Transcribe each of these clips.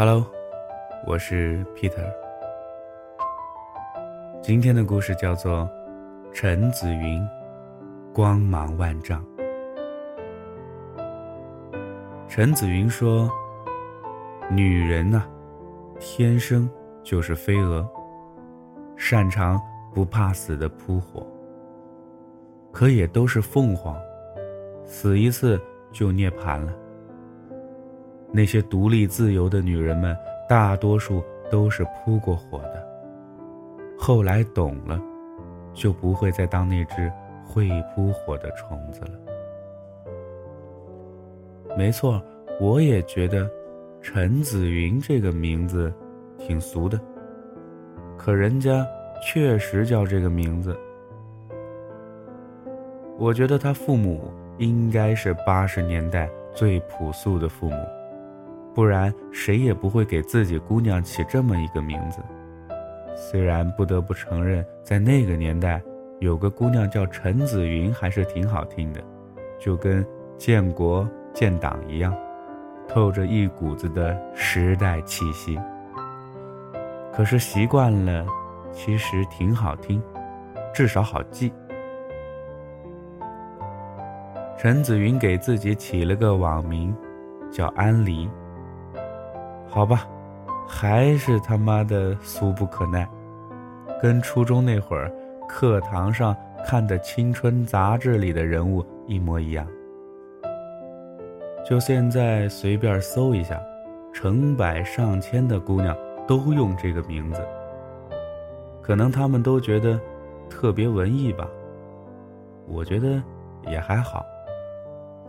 Hello，我是 Peter。今天的故事叫做《陈子云，光芒万丈》。陈子云说：“女人呐，天生就是飞蛾，擅长不怕死的扑火。可也都是凤凰，死一次就涅槃了。”那些独立自由的女人们，大多数都是扑过火的。后来懂了，就不会再当那只会扑火的虫子了。没错，我也觉得陈子云这个名字挺俗的，可人家确实叫这个名字。我觉得他父母应该是八十年代最朴素的父母。不然，谁也不会给自己姑娘起这么一个名字。虽然不得不承认，在那个年代，有个姑娘叫陈子云还是挺好听的，就跟建国建党一样，透着一股子的时代气息。可是习惯了，其实挺好听，至少好记。陈子云给自己起了个网名，叫安离。好吧，还是他妈的俗不可耐，跟初中那会儿课堂上看的青春杂志里的人物一模一样。就现在随便搜一下，成百上千的姑娘都用这个名字。可能他们都觉得特别文艺吧，我觉得也还好，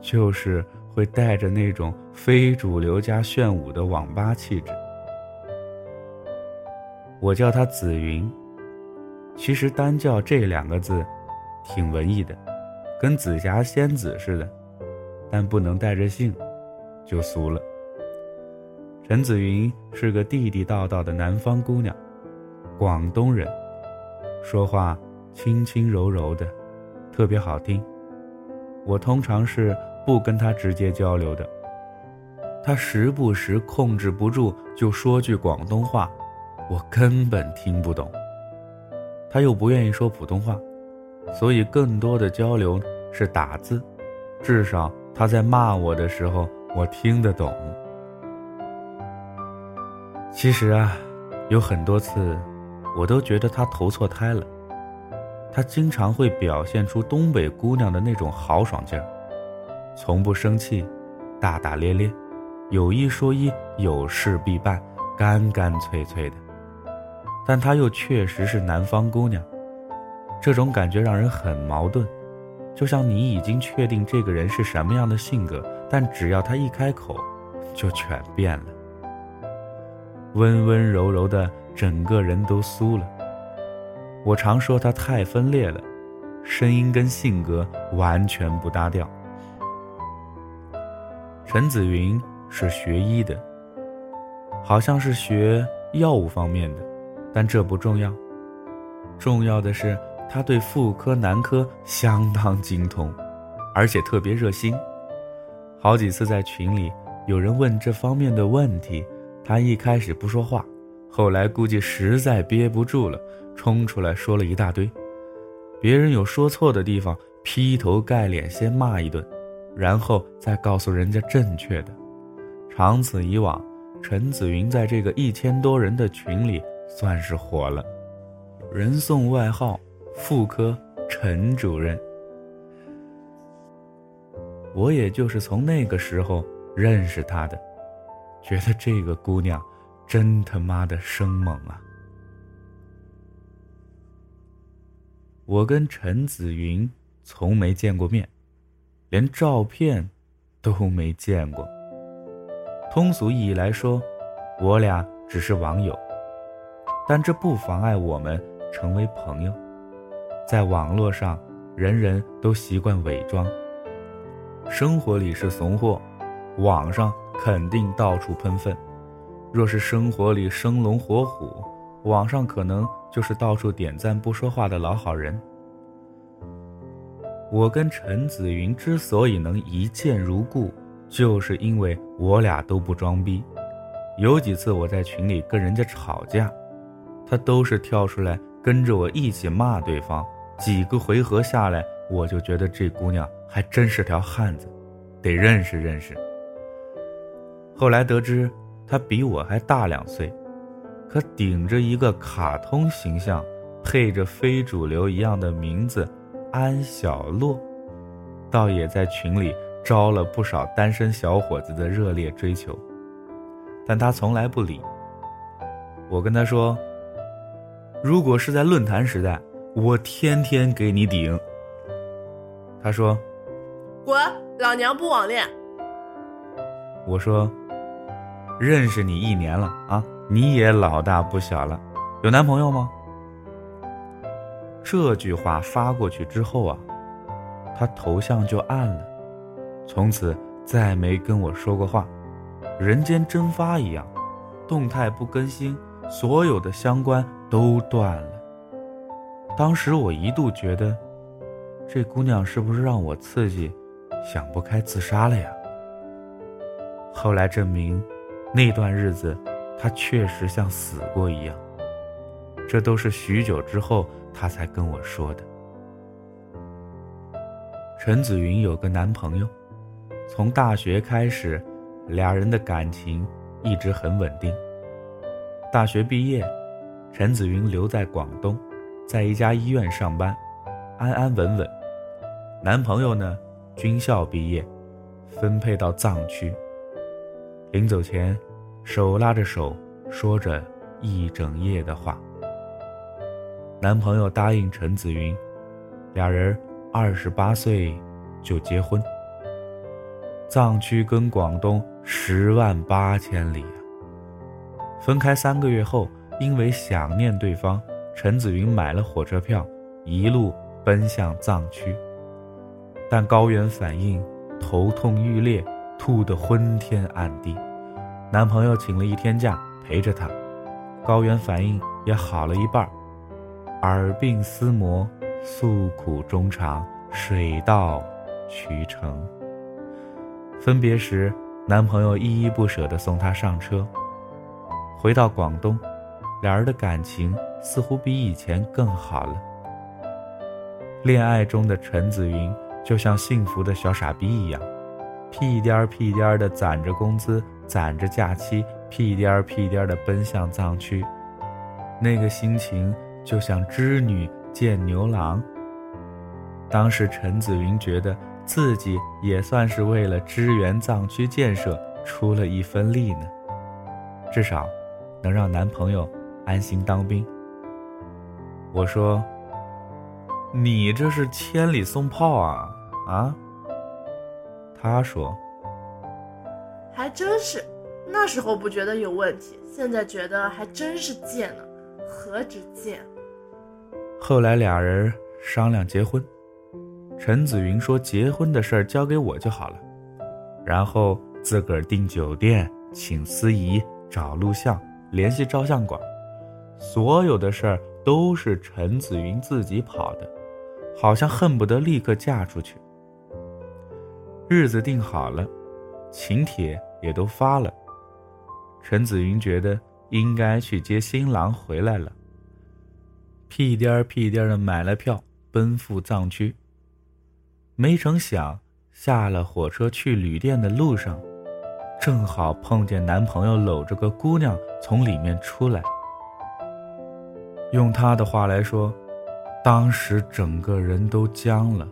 就是。会带着那种非主流加炫舞的网吧气质。我叫她紫云，其实单叫这两个字，挺文艺的，跟紫霞仙子似的，但不能带着姓，就俗了。陈紫云是个地地道道的南方姑娘，广东人，说话轻轻柔柔的，特别好听。我通常是。不跟他直接交流的，他时不时控制不住就说句广东话，我根本听不懂。他又不愿意说普通话，所以更多的交流是打字，至少他在骂我的时候我听得懂。其实啊，有很多次，我都觉得他投错胎了。他经常会表现出东北姑娘的那种豪爽劲儿。从不生气，大大咧咧，有一说一，有事必办，干干脆脆的。但她又确实是南方姑娘，这种感觉让人很矛盾。就像你已经确定这个人是什么样的性格，但只要他一开口，就全变了。温温柔柔的，整个人都酥了。我常说他太分裂了，声音跟性格完全不搭调。陈子云是学医的，好像是学药物方面的，但这不重要。重要的是他对妇科、男科相当精通，而且特别热心。好几次在群里有人问这方面的问题，他一开始不说话，后来估计实在憋不住了，冲出来说了一大堆。别人有说错的地方，劈头盖脸先骂一顿。然后再告诉人家正确的，长此以往，陈子云在这个一千多人的群里算是火了，人送外号“妇科陈主任”。我也就是从那个时候认识她的，觉得这个姑娘真他妈的生猛啊！我跟陈子云从没见过面。连照片都没见过。通俗意义来说，我俩只是网友，但这不妨碍我们成为朋友。在网络上，人人都习惯伪装，生活里是怂货，网上肯定到处喷粪。若是生活里生龙活虎，网上可能就是到处点赞不说话的老好人。我跟陈子云之所以能一见如故，就是因为我俩都不装逼，有几次我在群里跟人家吵架，他都是跳出来跟着我一起骂对方。几个回合下来，我就觉得这姑娘还真是条汉子，得认识认识。后来得知她比我还大两岁，可顶着一个卡通形象，配着非主流一样的名字安小洛，倒也在群里招了不少单身小伙子的热烈追求。但他从来不理。我跟他说：“如果是在论坛时代。”我天天给你顶。他说：“滚，老娘不网恋。”我说：“认识你一年了啊，你也老大不小了，有男朋友吗？”这句话发过去之后啊，他头像就暗了，从此再没跟我说过话，人间蒸发一样，动态不更新，所有的相关都断了。当时我一度觉得，这姑娘是不是让我刺激，想不开自杀了呀？后来证明，那段日子她确实像死过一样。这都是许久之后她才跟我说的。陈子云有个男朋友，从大学开始，俩人的感情一直很稳定。大学毕业，陈子云留在广东。在一家医院上班，安安稳稳。男朋友呢，军校毕业，分配到藏区。临走前，手拉着手，说着一整夜的话。男朋友答应陈子云，俩人二十八岁就结婚。藏区跟广东十万八千里啊。分开三个月后，因为想念对方。陈子云买了火车票，一路奔向藏区。但高原反应，头痛欲裂，吐得昏天暗地。男朋友请了一天假陪着她，高原反应也好了一半耳鬓厮磨，诉苦衷肠，水到渠成。分别时，男朋友依依不舍地送她上车。回到广东，两人的感情。似乎比以前更好了。恋爱中的陈子云就像幸福的小傻逼一样，屁颠儿屁颠儿的攒着工资，攒着假期，屁颠儿屁颠儿的奔向藏区。那个心情就像织女见牛郎。当时陈子云觉得自己也算是为了支援藏区建设出了一分力呢，至少能让男朋友安心当兵。我说：“你这是千里送炮啊啊！”他说：“还真是，那时候不觉得有问题，现在觉得还真是贱呢，何止贱！”后来俩人商量结婚，陈子云说：“结婚的事儿交给我就好了。”然后自个儿订酒店、请司仪、找录像、联系照相馆，所有的事儿。都是陈子云自己跑的，好像恨不得立刻嫁出去。日子定好了，请帖也都发了。陈子云觉得应该去接新郎回来了，屁颠儿屁颠儿的买了票，奔赴藏区。没成想，下了火车去旅店的路上，正好碰见男朋友搂着个姑娘从里面出来。用他的话来说，当时整个人都僵了，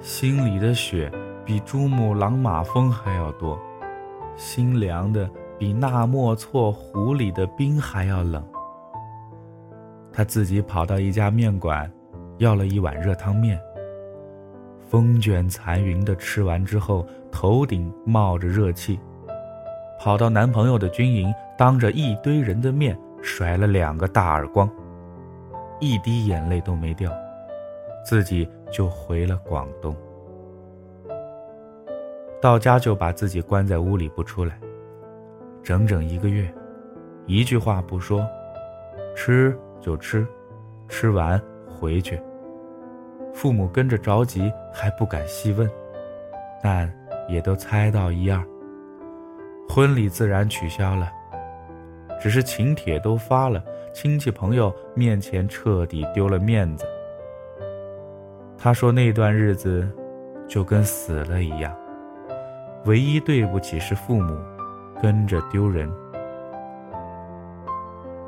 心里的雪比珠穆朗玛峰还要多，心凉的比纳莫错湖里的冰还要冷。他自己跑到一家面馆，要了一碗热汤面。风卷残云的吃完之后，头顶冒着热气，跑到男朋友的军营，当着一堆人的面。甩了两个大耳光，一滴眼泪都没掉，自己就回了广东。到家就把自己关在屋里不出来，整整一个月，一句话不说，吃就吃，吃完回去。父母跟着着急，还不敢细问，但也都猜到一二。婚礼自然取消了，只是请帖都发了，亲戚朋友面前彻底丢了面子。他说那段日子就跟死了一样，唯一对不起是父母，跟着丢人。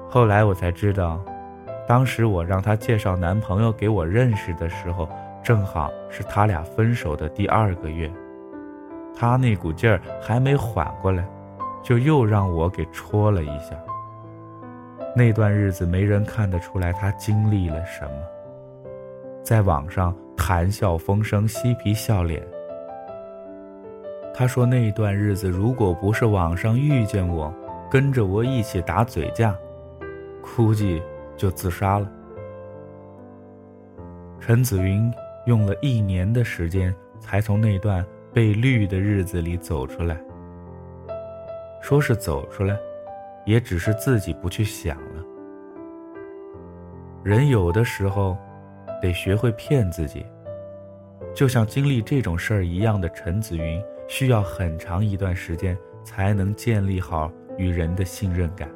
后来我才知道，当时我让她介绍男朋友给我认识的时候，正好是他俩分手的第二个月。他那股劲儿还没缓过来，就又让我给戳了一下。那段日子没人看得出来他经历了什么，在网上谈笑风生、嬉皮笑脸。他说那段日子如果不是网上遇见我，跟着我一起打嘴架，估计就自杀了。陈子云用了一年的时间才从那段。被绿的日子里走出来，说是走出来，也只是自己不去想了。人有的时候，得学会骗自己。就像经历这种事儿一样的陈子云，需要很长一段时间才能建立好与人的信任感。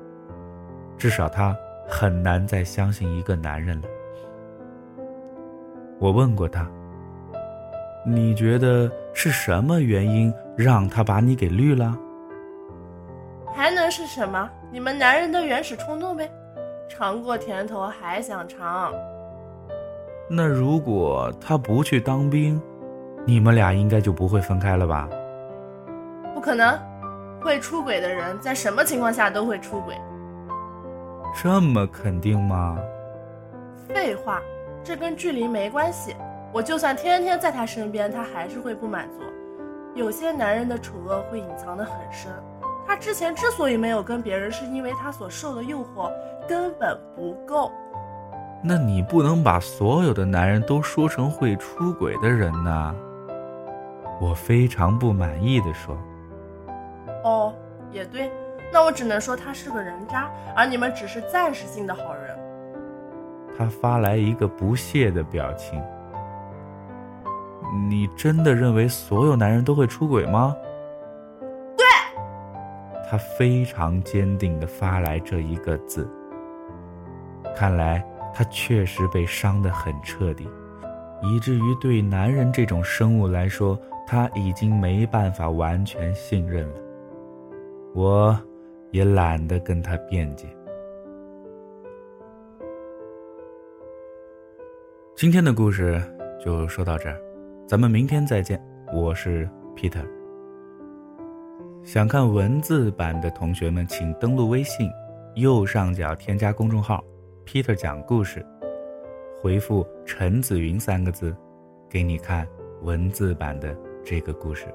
至少他很难再相信一个男人了。我问过他。你觉得是什么原因让他把你给绿了？还能是什么？你们男人的原始冲动呗，尝过甜头还想尝。那如果他不去当兵，你们俩应该就不会分开了吧？不可能，会出轨的人在什么情况下都会出轨。这么肯定吗？废话，这跟距离没关系。我就算天天在他身边，他还是会不满足。有些男人的丑恶会隐藏得很深，他之前之所以没有跟别人，是因为他所受的诱惑根本不够。那你不能把所有的男人都说成会出轨的人呐！我非常不满意的说。哦，也对，那我只能说他是个人渣，而你们只是暂时性的好人。他发来一个不屑的表情。你真的认为所有男人都会出轨吗？对，他非常坚定的发来这一个字。看来他确实被伤得很彻底，以至于对男人这种生物来说，他已经没办法完全信任了。我，也懒得跟他辩解。今天的故事就说到这儿。咱们明天再见，我是 Peter。想看文字版的同学们，请登录微信，右上角添加公众号 “Peter 讲故事”，回复“陈子云”三个字，给你看文字版的这个故事。